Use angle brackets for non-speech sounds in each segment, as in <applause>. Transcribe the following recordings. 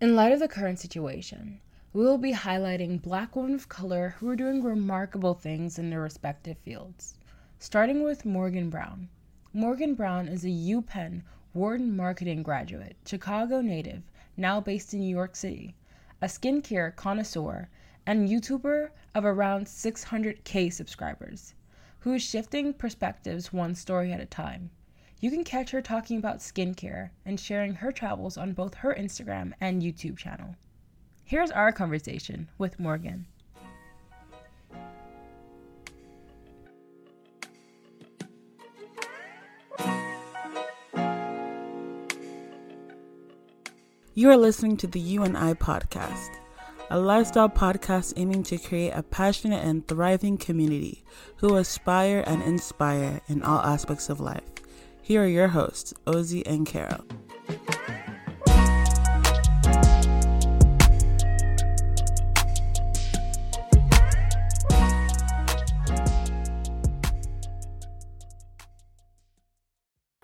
In light of the current situation, we will be highlighting black women of color who are doing remarkable things in their respective fields. Starting with Morgan Brown. Morgan Brown is a UPenn Wharton marketing graduate, Chicago native, now based in New York City, a skincare connoisseur, and YouTuber of around 600k subscribers, who is shifting perspectives one story at a time. You can catch her talking about skincare and sharing her travels on both her Instagram and YouTube channel. Here's our conversation with Morgan. You are listening to the You and I podcast, a lifestyle podcast aiming to create a passionate and thriving community who aspire and inspire in all aspects of life. Here are your hosts, Ozzy and Carol.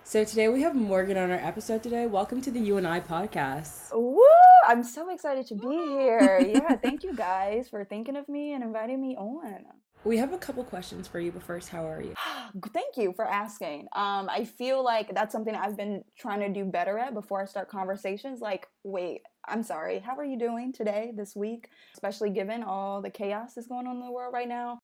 So today we have Morgan on our episode today. Welcome to the You and I podcast. Woo! I'm so excited to be here. yeah, <laughs> thank you guys for thinking of me and inviting me on. We have a couple questions for you, but first, how are you? <gasps> Thank you for asking. Um, I feel like that's something I've been trying to do better at before I start conversations. Like, wait, I'm sorry, how are you doing today, this week? Especially given all the chaos that's going on in the world right now.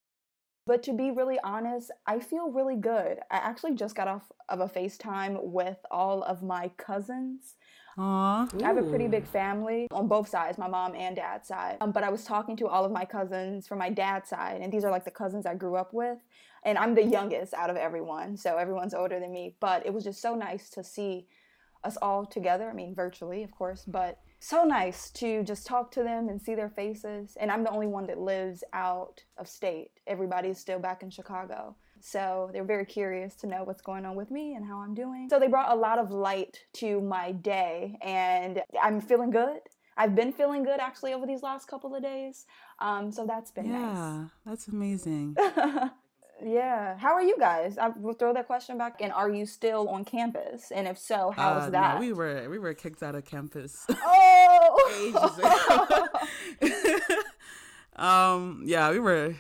But to be really honest, I feel really good. I actually just got off of a FaceTime with all of my cousins. Aww. I have a pretty big family on both sides, my mom and dad's side. Um, but I was talking to all of my cousins from my dad's side, and these are like the cousins I grew up with. And I'm the youngest out of everyone, so everyone's older than me. But it was just so nice to see us all together. I mean, virtually, of course, but so nice to just talk to them and see their faces. And I'm the only one that lives out of state. Everybody's still back in Chicago. So they're very curious to know what's going on with me and how I'm doing. So they brought a lot of light to my day, and I'm feeling good. I've been feeling good actually over these last couple of days. Um, so that's been yeah, nice. that's amazing. <laughs> yeah. How are you guys? I will throw that question back. And are you still on campus? And if so, how's Uh, is no, that? we were we were kicked out of campus <laughs> oh! <laughs> um, yeah, we were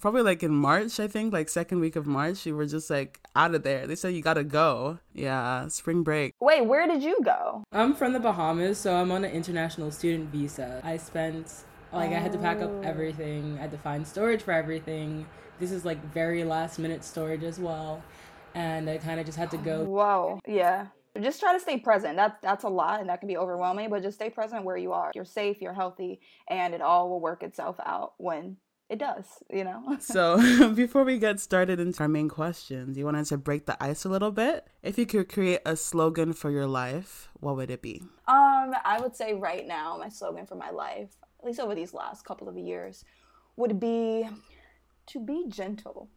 probably like in March, I think, like second week of March. We were just like out of there. They said you gotta go. Yeah, spring break. Wait, where did you go? I'm from the Bahamas, so I'm on an international student visa. I spent like I had to pack up Oh. everything. I had to find storage for everything. This is like very last minute storage as well, and I kind of just had to go. Whoa. Yeah. Just try to stay present. That that's a lot and that can be overwhelming, but just stay present where you are. You're safe, you're healthy, and it all will work itself out when it does, you know? <laughs> So <laughs> before we get started into our main questions, you wanted to break the ice a little bit. If you could create a slogan for your life, what would it be? Um, I would say right now, my slogan for my life, at least over these last couple of years, would be to be gentle.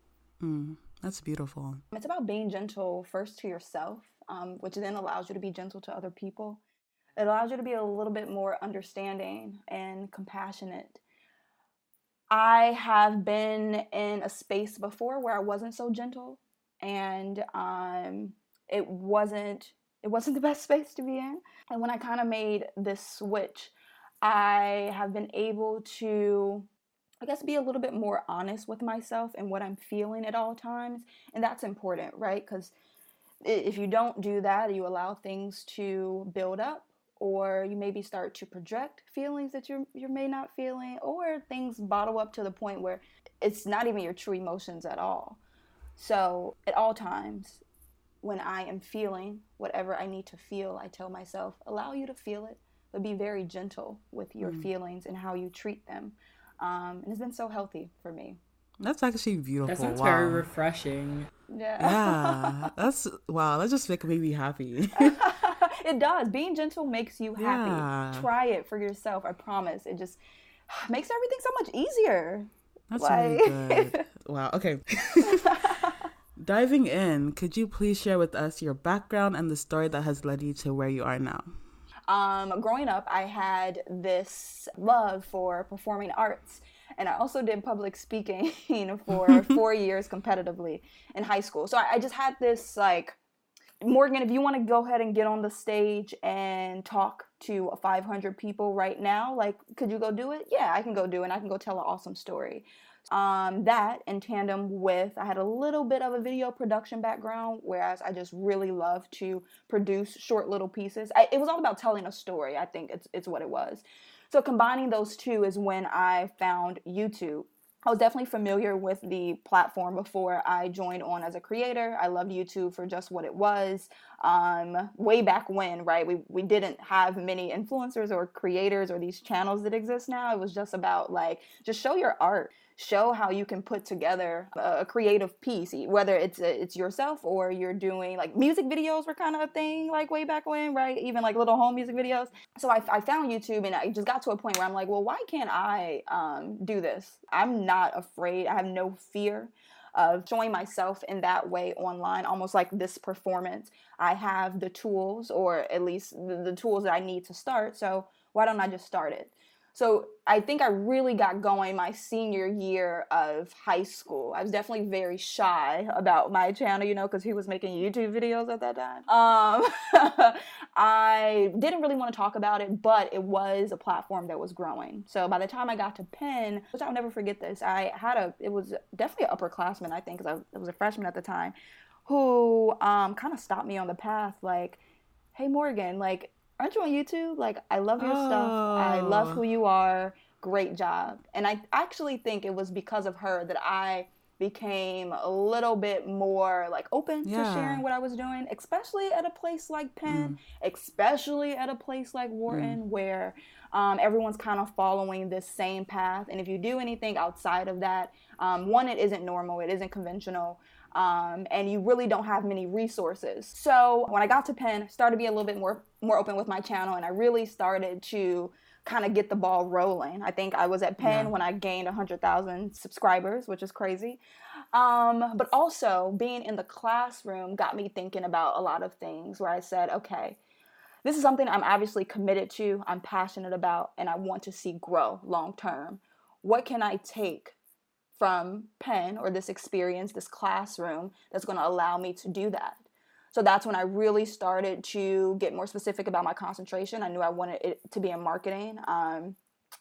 Mm, that's beautiful. It's about being gentle first to yourself, um, which then allows you to be gentle to other people. It allows you to be a little bit more understanding and compassionate. I have been in a space before where I wasn't so gentle, and um, it wasn't it wasn't the best <laughs> space to be in. And when I kind of made this switch, I have been able to I guess be a little bit more honest with myself and what I'm feeling at all times. And that's important, right? Because if you don't do that, you allow things to build up, or you maybe start to project feelings that you're you may not feeling, or things bottle up to the point where it's not even your true emotions at all. So at all times, when I am feeling whatever I need to feel, I tell myself, allow you to feel it, but be very gentle with your feelings and how you treat them. Um, and it's been so healthy for me. That's actually beautiful. That sounds wow. very refreshing. Yeah. yeah, <laughs> that's wow. That just make me happy. <laughs> it does. Being gentle makes you happy. Yeah. Try it for yourself. I promise. It just <sighs> makes everything so much easier. That's Like- really good. <laughs> Wow. Okay. <laughs> Diving in, could you please share with us your background and the story that has led you to where you are now? Um, growing up, I had this love for performing arts. And I also did public speaking <laughs> for four years competitively in high school. So I, I just had this like Morgan, if you want to go ahead and get on the stage and talk to 500 people right now, like, could you go do it? Yeah, I can go do it. And I can go tell an awesome story. Um, that in tandem with, I had a little bit of a video production background, whereas I just really love to produce short little pieces. I, it was all about telling a story, I think it's, it's what it was. So combining those two is when I found YouTube. I was definitely familiar with the platform before I joined on as a creator. I loved YouTube for just what it was. Um, way back when, right? We, we didn't have many influencers or creators or these channels that exist now. It was just about like, just show your art show how you can put together a creative piece whether it's it's yourself or you're doing like music videos were kind of a thing like way back when right even like little home music videos so I, I found youtube and i just got to a point where i'm like well why can't i um, do this i'm not afraid i have no fear of showing myself in that way online, almost like this performance. I have the tools, or at least the, the, tools that I need to start. So why don't I just start it? So I think I really got going my senior year of high school. I was definitely very shy about my channel, you know, because he was making YouTube videos at that time. Um, <laughs> I didn't really want to talk about it, but it was a platform that was growing. So by the time I got to Penn, which I'll never forget this, I had a, it was definitely an upperclassman, I think, because I, was a freshman at the time, who um, kind of stopped me on the path, like, hey, Morgan, like, aren't you on YouTube? Like, I love your oh. stuff. I love who oh. you are. Great job. And I actually think it was because of her that I became a little bit more like open yeah. to sharing what I was doing, especially at a place like Penn, mm. especially at a place like Wharton, mm. where um, everyone's kind of following this same path. And if you do anything outside of that, um, one, it isn't normal, it isn't conventional um, and you really don't have many resources. So when I got to Penn, started to be a little bit more more open with my channel, and I really started to kind of get the ball rolling. I think I was at Penn yeah. when I gained 100,000 subscribers, which is crazy. Um, but also being in the classroom got me thinking about a lot of things where I said, okay, this is something I'm obviously committed to, I'm passionate about, and I want to see grow long term. What can I take from Penn or this experience, this classroom that's going to allow me to do that. So that's when I really started to get more specific about my concentration. I knew I wanted it to be in marketing. Um,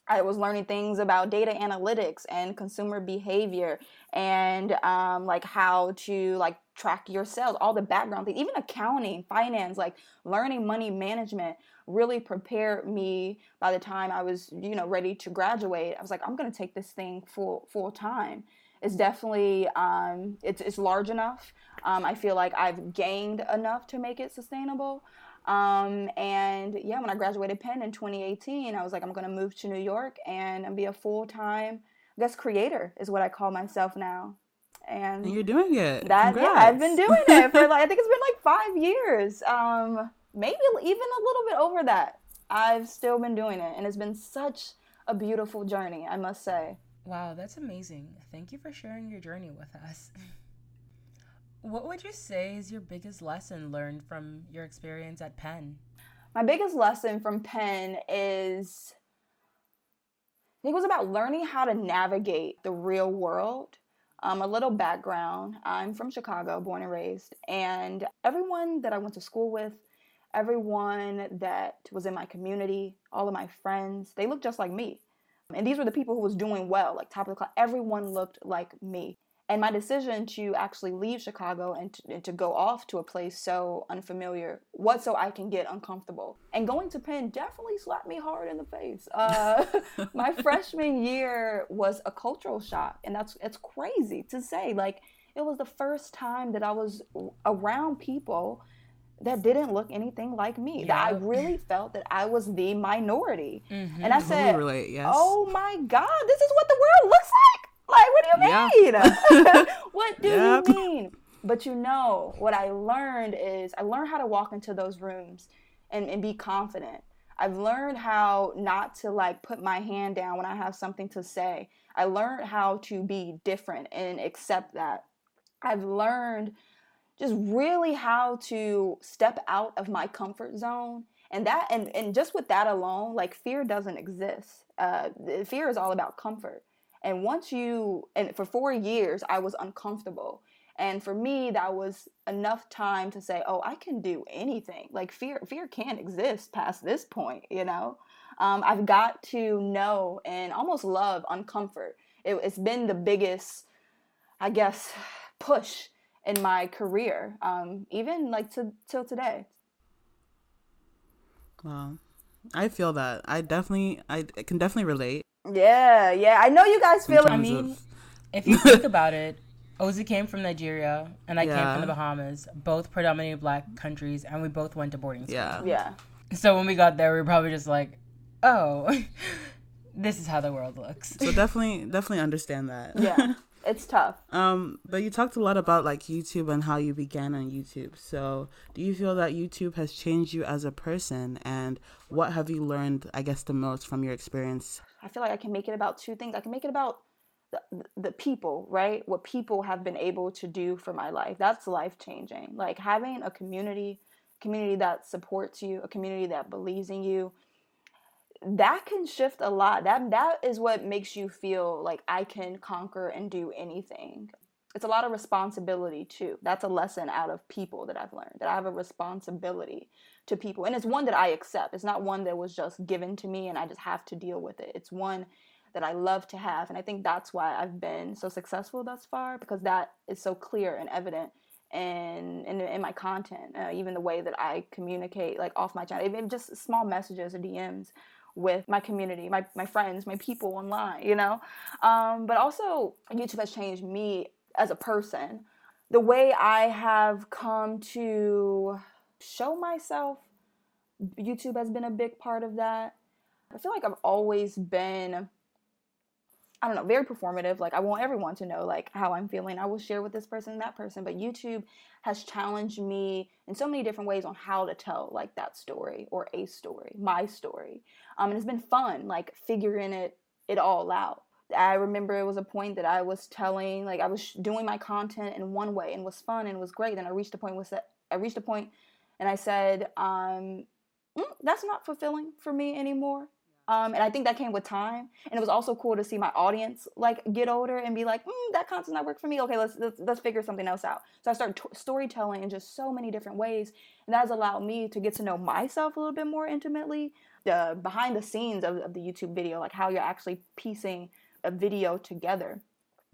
I was learning things about data analytics and consumer behavior and um, like how to like track your sales, all the background things, even accounting, finance, like learning money management really prepared me by the time I was, you know, ready to graduate. I was like, I'm going to take this thing full full time. It's definitely um, it's it's large enough. Um, I feel like I've gained enough to make it sustainable. Um, and yeah, when I graduated Penn in 2018, I was like, I'm going to move to New York and be a full time, I guess, creator is what I call myself now. And, and you're doing it. That yeah, I've been doing it for <laughs> like I think it's been like five years. Um, maybe even a little bit over that. I've still been doing it, and it's been such a beautiful journey, I must say. Wow, that's amazing. Thank you for sharing your journey with us. <laughs> what would you say is your biggest lesson learned from your experience at Penn? My biggest lesson from Penn is I think it was about learning how to navigate the real world. Um, a little background I'm from Chicago, born and raised, and everyone that I went to school with everyone that was in my community, all of my friends, they looked just like me. And these were the people who was doing well, like top of the class. Everyone looked like me. And my decision to actually leave Chicago and to, and to, go off to a place so unfamiliar was so I can get uncomfortable. And going to Penn definitely slapped me hard in the face. Uh, <laughs> my freshman year was a cultural shock, and that's it's crazy to say. Like it was the first time that I was around people that didn't look anything like me. That I really felt that I was the minority. Mm-hmm. And I said, relate, yes. "Oh my God, this is what the world looks like." Like, what do you mean? <laughs> <laughs> what do yep. you mean? But you know, what I learned is I learned how to walk into those rooms and, and be confident. I've learned how not to like put my hand down when I have something to say. I learned how to be different and accept that. I've learned just really how to step out of my comfort zone and that and, and just with that alone like fear doesn't exist uh, fear is all about comfort and once you and for four years i was uncomfortable And for me, that was enough time to say, "Oh, I can do anything." Like fear, fear can't exist past this point, you know. Um, I've got to know and almost love uncomfort. It, it's been the biggest, I guess, <sighs> push in my career, um, even like to till today. Wow, I feel that. I definitely, I can definitely relate. Yeah, yeah. I know you guys feel it. I mean, if you think <laughs> about it, Ozzy came from Nigeria and I came from the Bahamas, both predominantly black countries, and we both went to boarding school. Yeah. Yeah. So when we got there, we were probably just like, oh, <laughs> this is how the world looks. So definitely, definitely understand that. Yeah. <laughs> it's tough. Um, but you talked a lot about like YouTube and how you began on YouTube. So, do you feel that YouTube has changed you as a person, and what have you learned, I guess, the most from your experience? I feel like I can make it about two things. I can make it about the, the people, right? What people have been able to do for my life. That's life changing. Like having a community, community that supports you, a community that believes in you. That can shift a lot. That that is what makes you feel like I can conquer and do anything. It's a lot of responsibility too. That's a lesson out of people that I've learned. That I have a responsibility to people. And it's one that I accept. It's not one that was just given to me and I just have to deal with it. It's one that I love to have. And I think that's why I've been so successful thus far because that is so clear and evident in in, in my content, uh, even the way that I communicate like off my channel, even just small messages or DMs with my community, my, my friends, my people online, you know? Um, but also, YouTube has changed me as a person. The way I have come to show myself, YouTube has been a big part of that. I feel like I've always been I don't know, very performative. Like I want everyone to know like how I'm feeling. I will share with this person that person. But YouTube has challenged me in so many different ways on how to tell like that story or a story, my story. Um, and it's been fun, like figuring it it all out. I remember it was a point that I was telling, like I was doing my content in one way and was fun and was great. Then I reached a point was that I reached a point and I said, um, mm, that's not fulfilling for me anymore. Um, and I think that came with time. And it was also cool to see my audience like get older and be like, mm, that content's not work for me. Okay, let's, let's let's figure something else out. So I started t- storytelling in just so many different ways, and that has allowed me to get to know myself a little bit more intimately. The behind the scenes of, of the YouTube video, like how you're actually piecing a video together,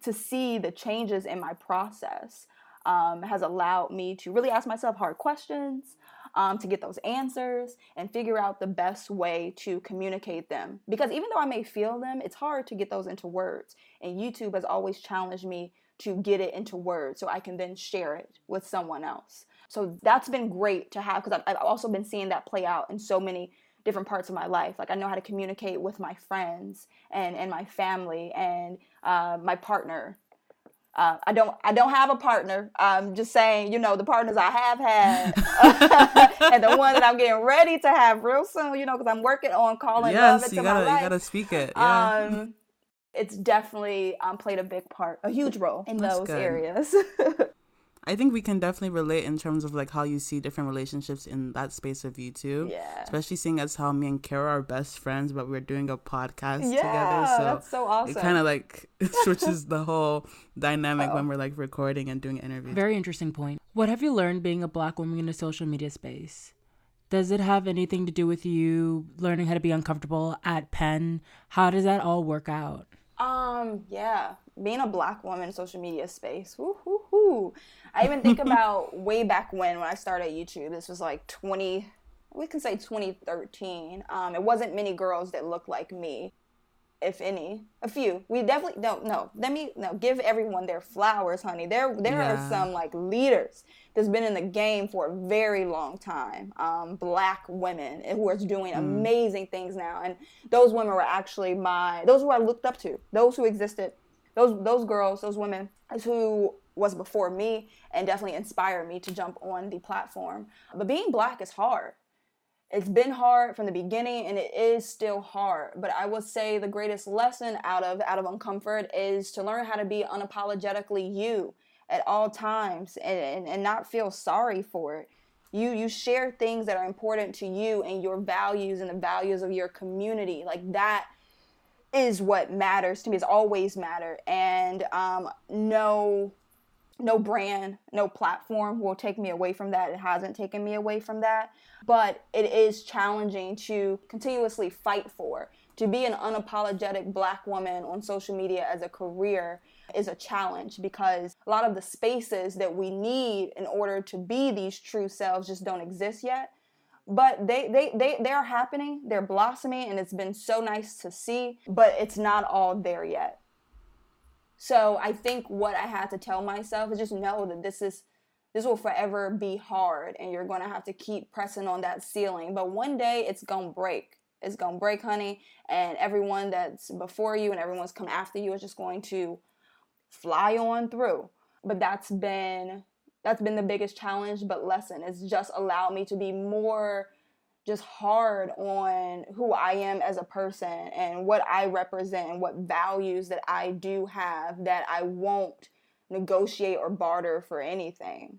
to see the changes in my process. Um, has allowed me to really ask myself hard questions, um, to get those answers and figure out the best way to communicate them. Because even though I may feel them, it's hard to get those into words. And YouTube has always challenged me to get it into words so I can then share it with someone else. So that's been great to have because I've, I've also been seeing that play out in so many different parts of my life. Like I know how to communicate with my friends and, and my family and uh, my partner uh, I don't. I don't have a partner. I'm just saying, you know, the partners I have had, <laughs> <laughs> and the one that I'm getting ready to have real soon. You know, because I'm working on calling love yes, into you my gotta, life. you gotta speak it. Yeah. Um, it's definitely um, played a big part, a huge role in That's those good. areas. <laughs> I think we can definitely relate in terms of like how you see different relationships in that space of YouTube. yeah. Especially seeing as how me and Kara are best friends, but we're doing a podcast Yeah, together. So that's so awesome. it kind of like <laughs> switches the whole dynamic when we're like recording and doing interviews. Very interesting point. What have you learned being a black woman in a social media space? Does it have anything to do with you learning how to be uncomfortable at Penn? How does that all work out? Um, yeah, being a black woman in social media space. Woo, woo, woo. I even think <laughs> about way back when when I started YouTube. This was like 20 we can say 2013. Um, it wasn't many girls that looked like me, if any. A few. We definitely don't no. Let me no give everyone their flowers, honey. There there Yeah. are some like leaders that's been in the game for a very long time. Um, black women who are doing amazing things now, and those women were actually my those who I looked up to. Those who existed. Those those girls, those women who was before me and definitely inspired me to jump on the platform. But being black is hard it's been hard from the beginning and it is still hard but i would say the greatest lesson out of out of uncomfort is to learn how to be unapologetically you at all times and, and, and not feel sorry for it. You you share things that are important to you and your values and the values of your community like that is what matters to me it's always mattered and um, no no brand, no platform will take me away from that. It hasn't taken me away from that. But it is challenging to continuously fight for. To be an unapologetic black woman on social media as a career is a challenge because a lot of the spaces that we need in order to be these true selves just don't exist yet but they they they they are happening they're blossoming and it's been so nice to see but it's not all there yet so i think what i had to tell myself is just know that this is this will forever be hard and you're going to have to keep pressing on that ceiling. But one day it's going to break. It's going to break honey. And everyone that's before you and everyone's come after you is just going to fly on through. But that's been that's been the biggest challenge but lesson. It's just allowed me to be more just hard on who I am as a person and what I represent and what values that I do have that I won't negotiate or barter for anything.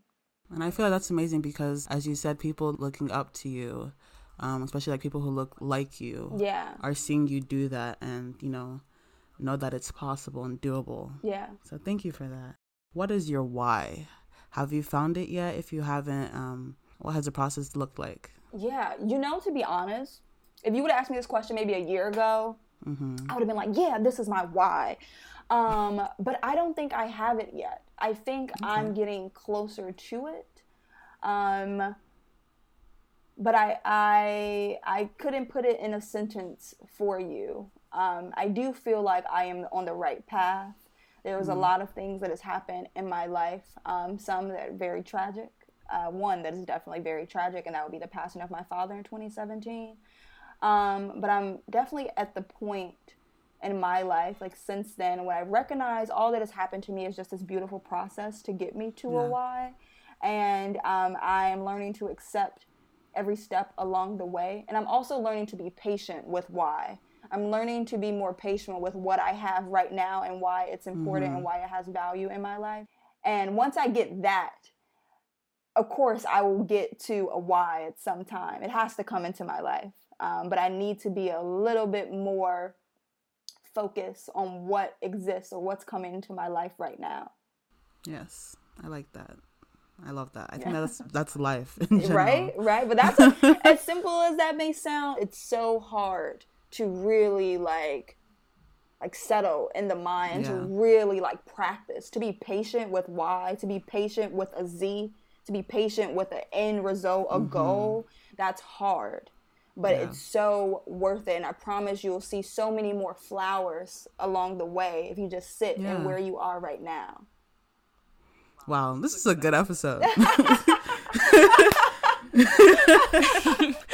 And I feel like that's amazing because, as you said, people looking up to you, um, especially like people who look like you, yeah, are seeing you do that and you know know that it's possible and doable. Yeah. So thank you for that. What is your why? Have you found it yet? If you haven't, um, what has the process looked like? Yeah, you know, to be honest, if you would have asked me this question maybe a year ago, mm-hmm. I would have been like, yeah, this is my why. Um, but I don't think I have it yet. I think okay. I'm getting closer to it. Um, but I, I, I couldn't put it in a sentence for you. Um, I do feel like I am on the right path. There was mm-hmm. a lot of things that has happened in my life, um, some that are very tragic. Uh, one that is definitely very tragic, and that would be the passing of my father in 2017. Um, but I'm definitely at the point in my life, like since then, when I recognize all that has happened to me is just this beautiful process to get me to yeah. a why. And um, I am learning to accept every step along the way. And I'm also learning to be patient with why. I'm learning to be more patient with what I have right now and why it's important mm-hmm. and why it has value in my life. And once I get that, of course, I will get to a why at some time. It has to come into my life. Um, but I need to be a little bit more focused on what exists or what's coming into my life right now. Yes, I like that. I love that. I think that's that's life, <laughs> right? Right, but that's a, <laughs> as simple as that may sound. It's so hard to really like like settle in the mind yeah. to really like practice to be patient with why to be patient with a z to be patient with an end result a mm-hmm. goal that's hard but yeah. it's so worth it and i promise you'll see so many more flowers along the way if you just sit yeah. in where you are right now wow this is a good episode <laughs> <laughs>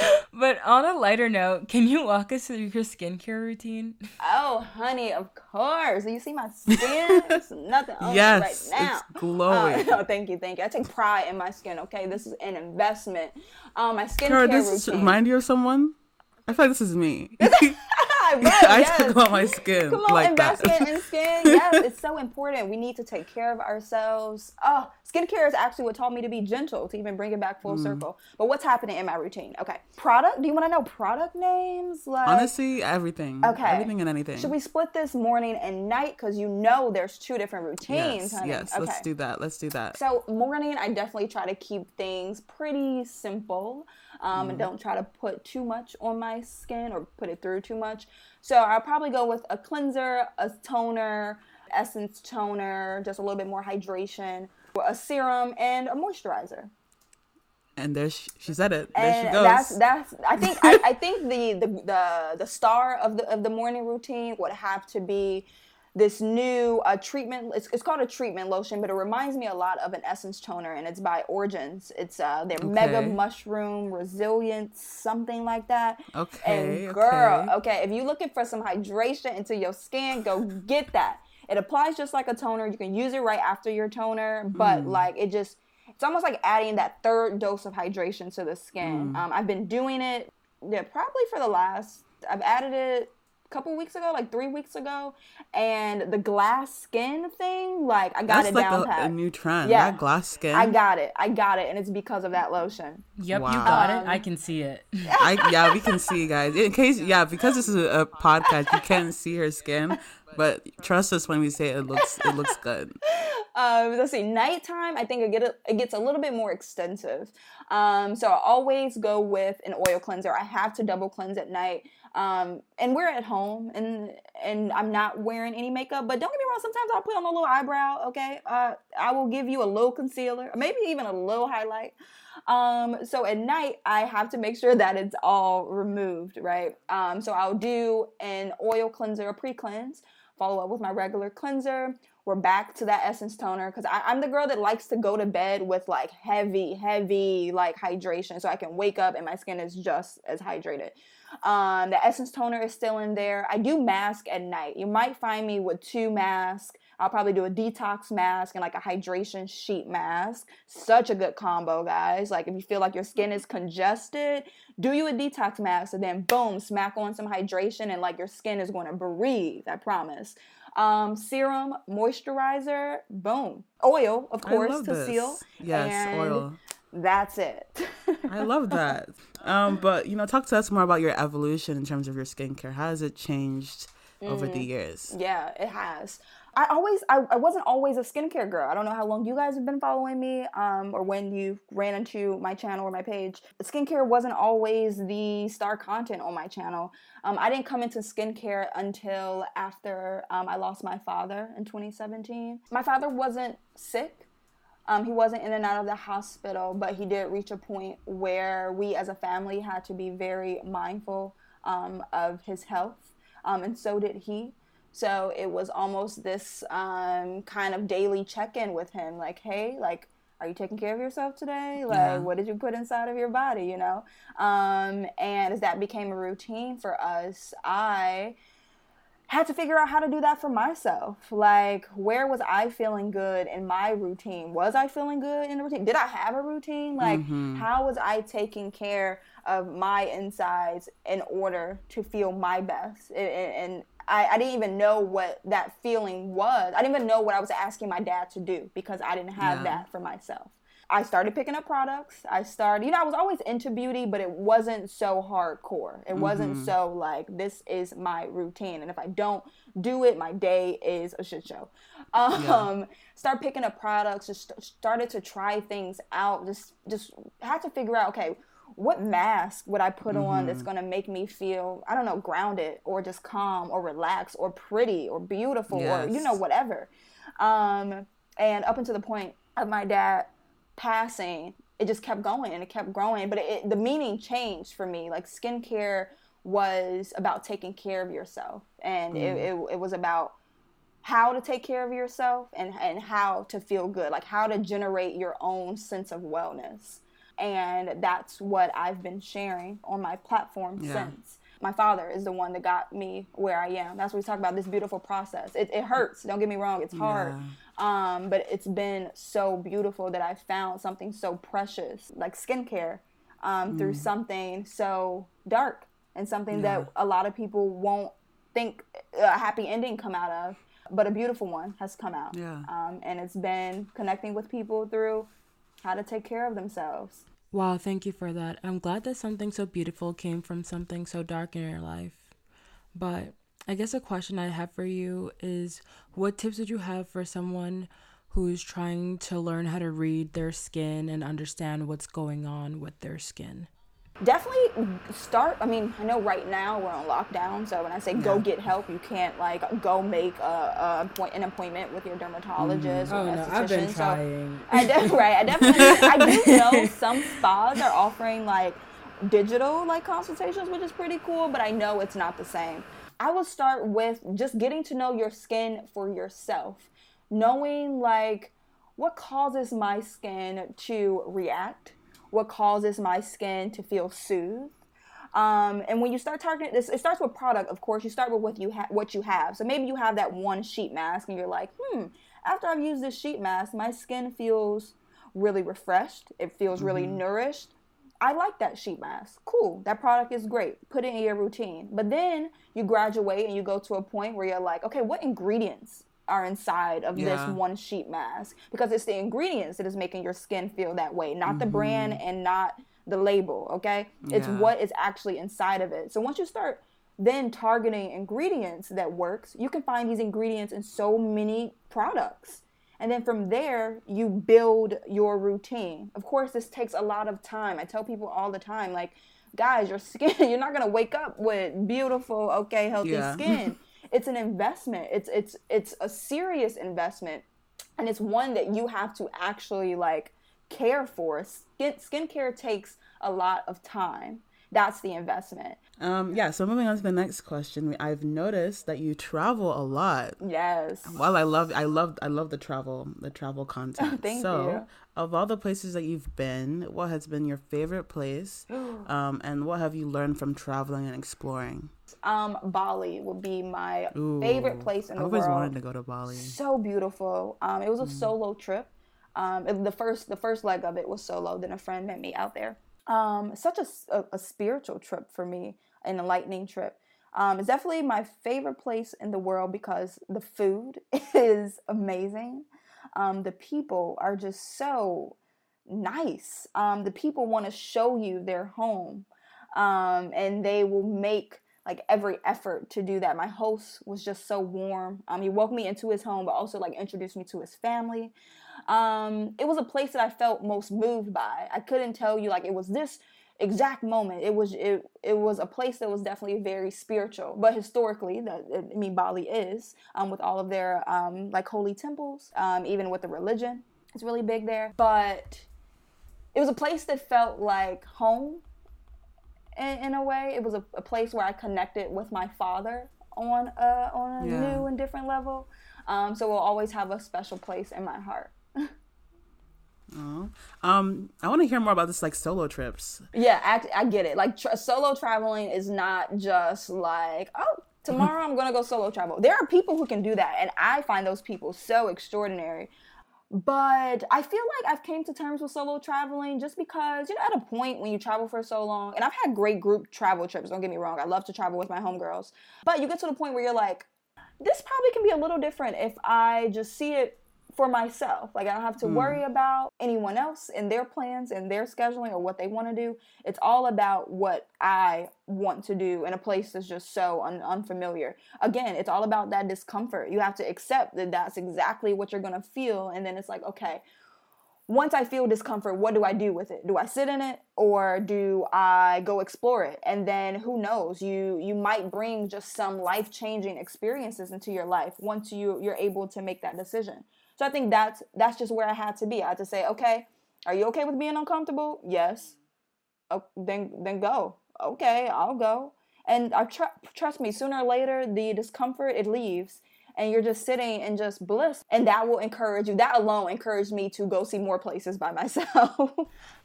but on a lighter note, can you walk us through your skincare routine? Oh, honey, of course. You see my skin? It's <laughs> nothing on yes, right now. It's glowing. <laughs> Oh, thank you, thank you. I take pride in my skin, okay? This is an investment. Um, my skincare Kara, does routine. remind you of someone? I feel like this is me. Right, <laughs> I yes. talk about my skin. Come on, like investment in skin. <laughs> Yes, it's so important. We need to take care of ourselves. Oh, skincare is actually what taught me to be gentle, to even bring it back full mm. circle. But what's happening in my routine? Okay. Product, do you want to know product names? Like Honestly, everything. Okay. Everything and anything. Should we split this morning and night? Because you know there's two different routines. Yes, honey. yes. Okay. Let's do that. Let's do that. So morning, I definitely try to keep things pretty simple um, mm. and don't try to put too much on my skin or put it through too much. So I'll probably go with a cleanser, a toner, essence toner, just a little bit more hydration, a serum, and a moisturizer. And there she, she said it. There and she goes. That's that's. I think I, I <laughs> think the, the the the star of the of the morning routine would have to be this new uh, treatment. It's, it's called a treatment lotion, but it reminds me a lot of an essence toner, and it's by Origins. It's uh, their okay. Mega Mushroom Resilience, something like that. Okay. And girl, okay. okay, if you're looking for some hydration into your skin, go get that. It applies just like a toner. You can use it right after your toner, but mm. like it just, it's almost like adding that third dose of hydration to the skin. Mm. Um, I've been doing it, yeah, probably for the last. I've added it couple weeks ago, like three weeks ago, and the glass skin thing, like I got That's it like down a, a, new trend. Yeah, that glass skin. I got it. I got it, and it's because of that lotion. Yep, wow. you got um, it. I can see it. <laughs> I yeah, we can see guys. In case yeah, because this is a, a podcast, you can't see her skin, but trust us when we say it looks it looks good. <laughs> um, let's see, nighttime, I think it, get a, it gets a little bit more extensive. Um, so I always go with an oil cleanser. I have to double cleanse at night. Um, and we're at home and and I'm not wearing any makeup, but don't get me wrong, sometimes I'll put on a little eyebrow, okay? Uh, I will give you a little concealer, maybe even a little highlight. Um, so at night, I have to make sure that it's all removed, right? Um, so I'll do an oil cleanser, a pre cleanse, follow up with my regular cleanser. We're back to that essence toner because I'm the girl that likes to go to bed with like heavy, heavy like hydration so I can wake up and my skin is just as hydrated. Um, the essence toner is still in there. I do mask at night. You might find me with two masks I'll probably do a detox mask and like a hydration sheet mask. Such a good combo, guys. Like if you feel like your skin is congested, do you a detox mask and then boom, smack on some hydration and like your skin is going to breathe. I promise. Um, serum, moisturizer, boom. Oil, of course, to this. seal. Yes, oil. That's it. I love that. Um, but you know, talk to us more about your evolution in terms of your skincare. How has it changed over mm, the years? Yeah, it has. I always I, I wasn't always a skincare girl. I don't know how long you guys have been following me, um, or when you ran into my channel or my page. Skincare wasn't always the star content on my channel. Um, I didn't come into skincare until after um, I lost my father in 2017. My father wasn't sick. Um, he wasn't in and out of the hospital, but he did reach a point where we as a family had to be very mindful um, of his health, um, and so did he. So it was almost this um, kind of daily check in with him like, hey, like, are you taking care of yourself today? Like, yeah. what did you put inside of your body, you know? Um, and as that became a routine for us, I had to figure out how to do that for myself. Like, where was I feeling good in my routine? Was I feeling good in the routine? Did I have a routine? Like, mm-hmm. how was I taking care of my insides in order to feel my best? And, and I, I didn't even know what that feeling was. I didn't even know what I was asking my dad to do because I didn't have yeah. that for myself. I started picking up products. I started, you know, I was always into beauty, but it wasn't so hardcore. It mm-hmm. wasn't so like, this is my routine. And if I don't do it, my day is a shit show. Um, yeah. Start picking up products, just started to try things out. Just, just had to figure out, okay, what mask would I put mm-hmm. on that's mm-hmm. going to make me feel, I don't know, grounded or just calm or relaxed or pretty or beautiful yes. or, you know, whatever. Um, and up until the point of my dad passing, it just kept going and it kept growing. But it, the meaning changed for me. Like skincare was about taking care of yourself, and mm. it, it, it was about how to take care of yourself and, and how to feel good, like how to generate your own sense of wellness and that's what I've been sharing on my platform yeah. since. My father is the one that got me where I am. That's what we talk about this beautiful process. It, it hurts. Don't get me wrong. It's hard. Yeah. Um, but it's been so beautiful that I found something so precious like skincare um, mm. through something so dark and something yeah. that a lot of people won't think a happy ending come out of but a beautiful one has come out. Yeah. Um, and it's been connecting with people through how to take care of themselves. Wow, thank you for that. I'm glad that something so beautiful came from something so dark in your life. But I guess a question I have for you is what tips would you have for someone who's trying to learn how to read their skin and understand what's going on with their skin? Definitely start i mean i know right now we're on lockdown so when i say go get help you can't like go make a, a point, an appointment with your dermatologist mm-hmm. or oh, no, I've been trying. So I de- <laughs> right i definitely i do know some spas are offering like digital like consultations which is pretty cool but i know it's not the same i will start with just getting to know your skin for yourself knowing like what causes my skin to react what causes my skin to feel soothed. Um, and when you start targeting this, it starts with product. Of course, you start with what you ha- what you have. So maybe you have that one sheet mask, and you're like, hmm. After I've used this sheet mask, my skin feels really refreshed. It feels mm-hmm. really nourished. I like that sheet mask. Cool. That product is great. Put it in your routine. But then you graduate and you go to a point where you're like, okay, what ingredients are inside of yeah. this one sheet mask because it's the ingredients that is making your skin feel that way, not mm-hmm. the brand and not the label, okay? It's yeah. what is actually inside of it. So once you start then targeting ingredients that works, you can find these ingredients in so many products. And then from there, you build your routine. Of course, this takes a lot of time. I tell people all the time, like, guys, your skin, <laughs> you're not gonna wake up with beautiful, okay, healthy yeah. skin. <laughs> it's an investment. It's it's it's a serious investment. And it's one that you have to actually like care for. Skin skincare takes a lot of time that's the investment. Um, yeah. So moving on to the next question, I've noticed that you travel a lot. Yes. Well, I love, I love, I love the travel, the travel <laughs> content. Thank so, you. of all the places that you've been, what has been your favorite place, <gasps> um, and what have you learned from traveling and exploring? Um, Bali would be my Ooh, favorite place in the world. I always wanted to go to Bali. So beautiful. Um, it was a mm. solo trip. Um, the first the first leg of it was solo. Then a friend met me out there um, such a, a, a, spiritual trip for me, an enlightening trip. Um, it's definitely my favorite place in the world because the food <laughs> is amazing. Um, the people are just so nice. Um, the people want to show you their home, um, and they will make like every effort to do that. My host was just so warm. Um, he welcomed me into his home, but also like introduced me to his family um, it was a place that I felt most moved by. I couldn't tell you like it was this exact moment. It was it it was a place that was definitely very spiritual, but historically, that I mean Bali is um, with all of their um, like holy temples, um, even with the religion, it's really big there. But it was a place that felt like home. In, in a way, it was a, a, place where I connected with my father on a on a yeah. new and different level. Um, so we'll always have a special place in my heart. Oh, um, I want to hear more about this, like solo trips. Yeah, I, I get it. Like tra- solo traveling is not just like, oh, tomorrow I'm gonna go solo travel. There are people who can do that, and I find those people so extraordinary. But I feel like I've came to terms with solo traveling just because you know at a point when you travel for so long, and I've had great group travel trips. Don't get me wrong, I love to travel with my homegirls, but you get to the point where you're like, this probably can be a little different if I just see it for myself. Like I don't have to mm. worry about anyone else and their plans and their scheduling or what they want to do. It's all about what I want to do in a place that's just so un- unfamiliar. Again, it's all about that discomfort. You have to accept that that's exactly what you're going to feel and then it's like, okay, once I feel discomfort, what do I do with it? Do I sit in it or do I go explore it? And then who knows, you you might bring just some life-changing experiences into your life once you you're able to make that decision. So I think that's that's just where I had to be. I had to say, okay, are you okay with being uncomfortable? Yes. Oh, then then go. Okay, I'll go. And I tr- trust me, sooner or later the discomfort it leaves, and you're just sitting and just bliss, and that will encourage you. That alone encouraged me to go see more places by <laughs> myself.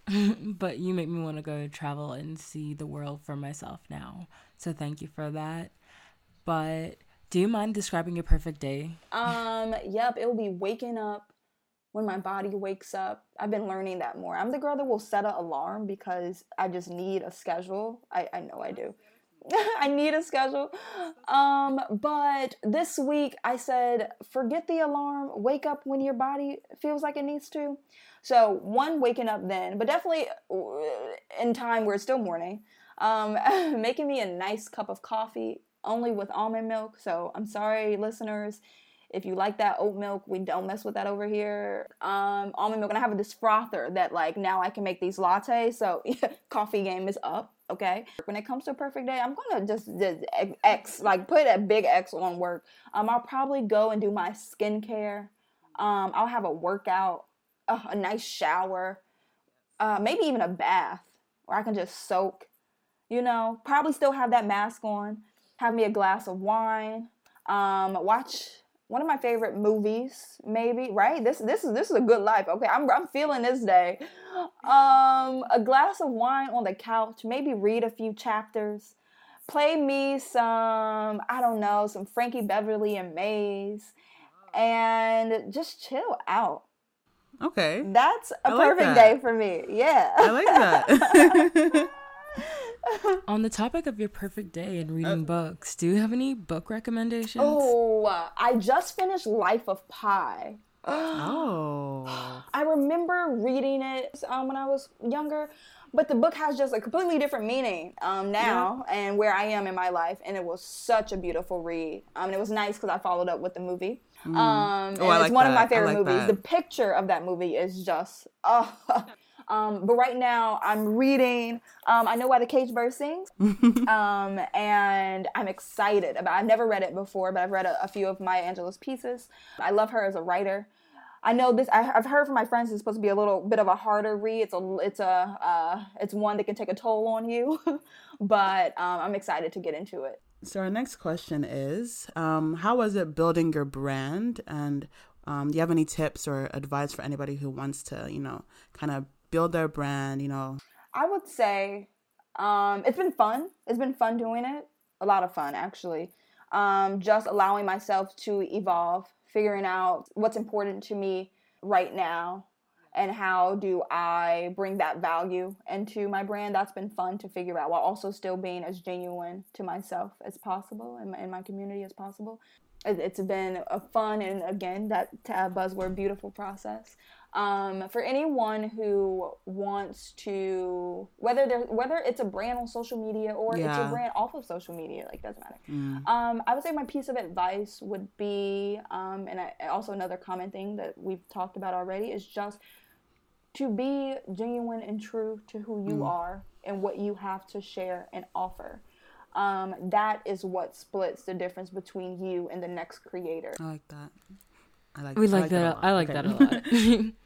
<laughs> but you make me want to go travel and see the world for myself now. So thank you for that. But do you mind describing your perfect day? Um, yep, it will be waking up when my body wakes up. I've been learning that more. I'm the girl that will set an alarm because I just need a schedule. I, I know I do. <laughs> I need a schedule. Um, but this week I said, forget the alarm, wake up when your body feels like it needs to. So, one, waking up then, but definitely uh, in time where it's still morning, um, <laughs> making me a nice cup of coffee, only with almond milk. So I'm sorry, listeners. If you like that oat milk, we don't mess with that over here. Um, almond milk, and I have this frother that like now I can make these lattes. So <laughs> coffee game is up. Okay. When it comes to a perfect day, I'm gonna just, just X like put a big X on work. Um, I'll probably go and do my skincare. Um, I'll have a workout, uh, a nice shower, uh, maybe even a bath where I can just soak. You know, probably still have that mask on have me a glass of wine, um, watch one of my favorite movies, maybe, right? This this is this is a good life. Okay, I'm I'm feeling this day. Um, a glass of wine on the couch, maybe read a few chapters. Play me some, I don't know, some Frankie Beverly and Maze, and just chill out. Okay. That's a I perfect like that. day for me. Yeah. I like that. <laughs> <laughs> <laughs> On the topic of your perfect day and reading uh, books, do you have any book recommendations? Oh, I just finished Life of Pi. oh. <gasps> I remember reading it um, when I was younger, but the book has just a completely different meaning um, now yeah. and where I am in my life. And it was such a beautiful read. Um, and it was nice because I followed up with the movie. Mm. Um, and oh, it's like one that. of my favorite like movies. That. The picture of that movie is just, <laughs> oh. Um, but right now, I'm reading. Um, I know why the cage bird sings, <laughs> um, and I'm excited about. I've never read it before, but I've read a, a few of Maya Angelou's pieces. I love her as a writer. I know this. I, have heard from my friends it's supposed to be a little bit of a harder read. It's a. It's a. Uh, it's one that can take a toll on you, <laughs> but um, I'm excited to get into it. So our next question is, um, how was it building your brand, and um, do you have any tips or advice for anybody who wants to, you know, kind of build their brand? You know, I would say um, it's been fun. It's been fun doing it. A lot of fun, actually. Um, just allowing myself to evolve figuring out what's important to me right now and how do I bring that value into my brand. That's been fun to figure out while also still being as genuine to myself as possible and in my community as possible. It's been a fun and again that buzzword beautiful process um, for anyone who wants to whether they're whether it's a brand on social media or yeah. it's a brand off of social media like doesn't matter mm. um, i would say my piece of advice would be um, and I, also another common thing that we've talked about already is just to be genuine and true to who you mm. are and what you have to share and offer um, that is what splits the difference between you and the next creator i like that I like, we I like, like that. that I like okay. that a lot. <laughs> <laughs>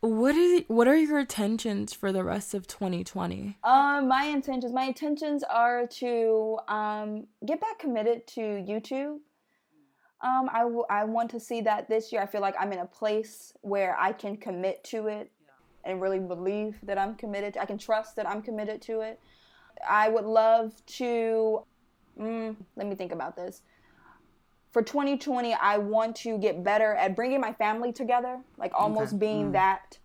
what is what are your intentions for the rest of 2020? Um, my intentions. My intentions are to um get back committed to YouTube. Um, I, w- I want to see that this year. I feel like I'm in a place where I can commit to it and really believe that I'm committed. I can trust that I'm committed to it. I would love to. Mm, let me think about this for 2020 i want to get better at bringing my family together like almost okay. being mm. that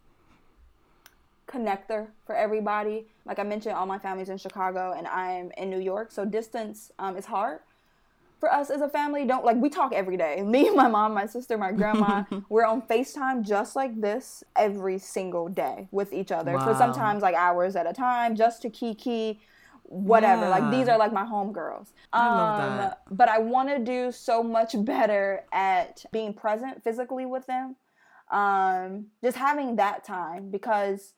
connector for everybody like i mentioned all my family's in chicago and i'm in new york so distance um, is hard for us as a family don't like we talk every day <laughs> me my mom my sister my grandma <laughs> we're on facetime just like this every single day with each other wow. for sometimes like hours at a time just to kiki whatever. Yeah. Like these are like my homegirls. I um, love that. But I want to do so much better at being present physically with them. Um, just having that time because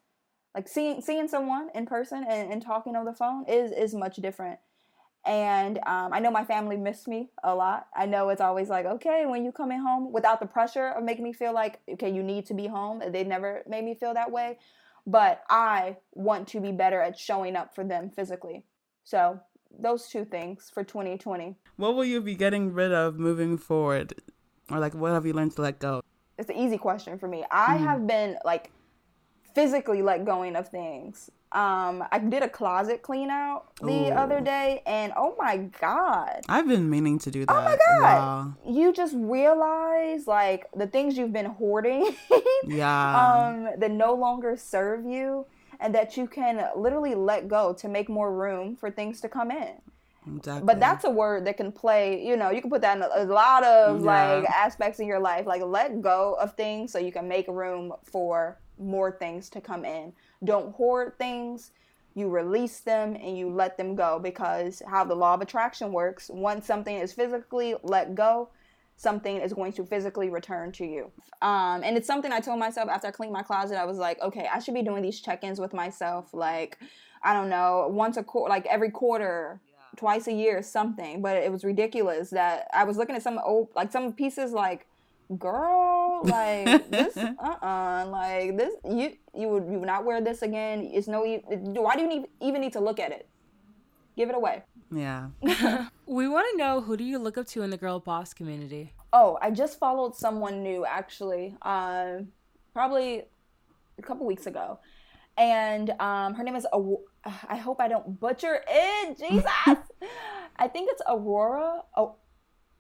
like seeing seeing someone in person and, and talking on the phone is is much different. And um, I know my family missed me a lot. I know it's always like, okay, when you coming home, without the pressure of making me feel like, okay, you need to be home. They never made me feel that way but I want to be better at showing up for them physically. So, those two things for 2020. What will you be getting rid of moving forward? Or like what have you learned to let go? It's an easy question for me. I mm. have been like physically let going of things um, I did a closet clean out the Ooh. other day, and oh my god, I've been meaning to do that. Oh my god, wow. you just realize like the things you've been hoarding, <laughs> yeah, um, that no longer serve you, and that you can literally let go to make more room for things to come in. Exactly. But that's a word that can play, you know, you can put that in a, a lot of yeah. like aspects in your life. Like let go of things so you can make room for more things to come in. Don't hoard things. You release them and you let them go because how the law of attraction works, once something is physically let go, something is going to physically return to you. Um, and it's something I told myself after I cleaned my closet. I was like, okay, I should be doing these check ins with myself, like, I don't know, once a quarter, like every quarter. Twice a year, something. But it was ridiculous that I was looking at some old, like some pieces, like girl, like this, uh, <laughs> uh-uh, uh like this, you you would you would not wear this again. It's no, why do you need, even need to look at it? Give it away. Yeah. <laughs> we want to know who do you look up to in the girl boss community? Oh, I just followed someone new actually, uh, probably a couple weeks ago, and um, her name is. <sighs> I hope I don't butcher it. <laughs> Jesus. I think it's Aurora.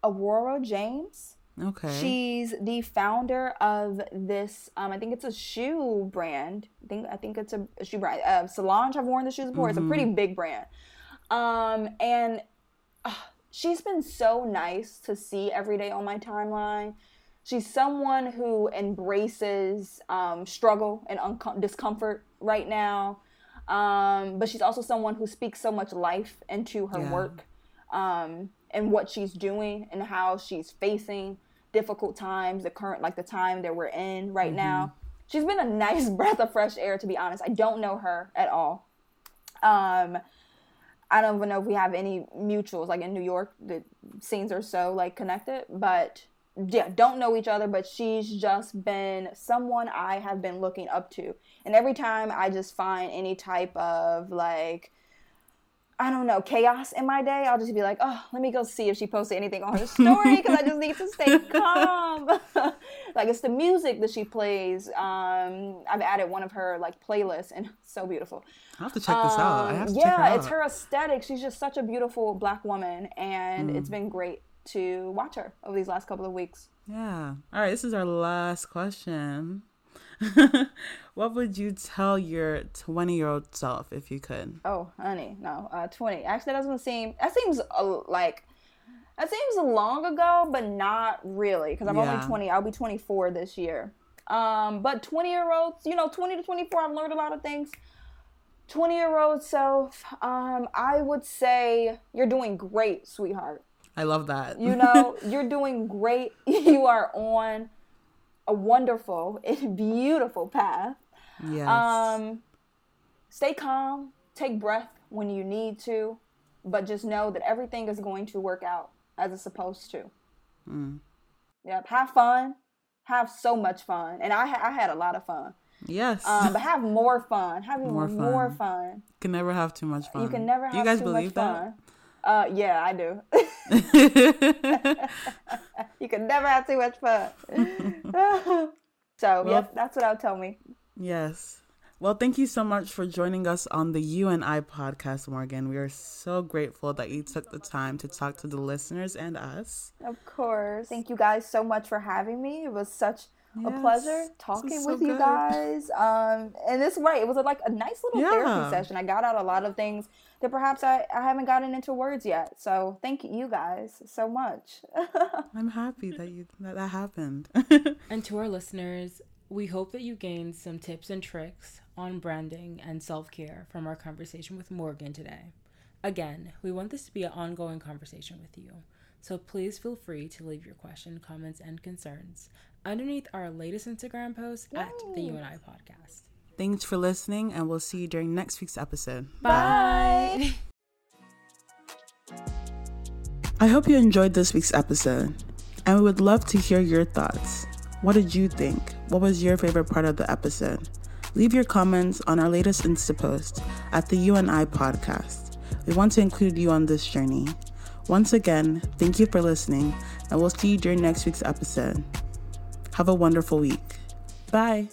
Aurora James Okay. She's the founder of this. Um, I think it's a shoe brand. I think I think it's a, a shoe brand. Uh, Solange. I've worn the shoes before. Mm-hmm. It's a pretty mm-hmm. big brand. Um, and uh, she's been so nice to see every day on my timeline. She's someone who embraces um, struggle and discomfort right now. Um, but she's also someone who speaks so much life into her yeah. work um, and what she's doing and how she's facing difficult times, the current, like the time that we're in right mm-hmm. now. She's been a <laughs> nice breath of fresh air, to be honest. I don't know her at all. Um, I don't even know if we have any mutuals like in New York. The scenes are so like connected, but yeah, don't know each other. But she's just been someone I have been looking up to, and every time I just find any type of like I don't know, chaos in my day, I'll just be like, oh, let me go see if she posted anything on her story because I just need to stay <laughs> calm. <laughs> like it's the music that she plays. Um, I've added one of her like playlists and <laughs> so beautiful. I have to check this out. Um, yeah, her it's her aesthetic. She's just such a beautiful black woman, and mm. it's been great to watch her over these last couple of weeks. Yeah. All right, this is our last question. <laughs> what would you tell your 20 year old self if you could? Oh, honey, no, uh, 20. Actually, that doesn't seem, that seems uh, like, that seems long ago, but not really, because I'm yeah. only 20. I'll be 24 this year. Um, but 20 year olds, you know, 20 to 24, I've learned a lot of things. 20 year old self, um, I would say you're doing great, sweetheart. I love that. you know, <laughs> you're doing great. <laughs> You are on a wonderful <laughs> beautiful path. Yes. Um, stay calm, take breath when you need to, but just know that everything is going to work out as it's supposed to. Mm. Yep. Have fun. Have so much fun. And I, I had a lot of fun. Yes. Um, but have more fun. Have more fun. more fun. You can never have too much fun. You can never have too much. you guys too believe much that? fun. Uh, yeah, I do. <laughs> you can never have too much fun. <laughs> so, well, yeah, that's what I'll tell me. Yes. Well, thank you so much for joining us on the You and I podcast, Morgan. We are so grateful that you took the time to talk to the listeners and us. Of course. Thank you guys so much for having me. It was such yes, a pleasure talking so with good. you guys. Um, and it's right. It was a, like a nice little yeah. therapy session. I got out a lot of things that perhaps I, I haven't gotten into words yet. So thank you guys so much. <laughs> I'm happy that you that, that happened. <laughs> and to our listeners, we hope that you gained some tips and tricks on branding and self-care from our conversation with Morgan today. Again, we want this to be an ongoing conversation with you. So please feel free to leave your question, comments, and concerns underneath our latest Instagram post Yay. at the You and I podcast. Thanks for listening, and we'll see you during next week's episode. Bye. Bye. I hope you enjoyed this week's episode, and we would love to hear your thoughts. What did you think? What was your favorite part of the episode? Leave your comments on our latest Insta post at the You and I podcast. We want to include you on this journey. Once again, thank you for listening, and we'll see you during next week's episode. Have a wonderful week. Bye.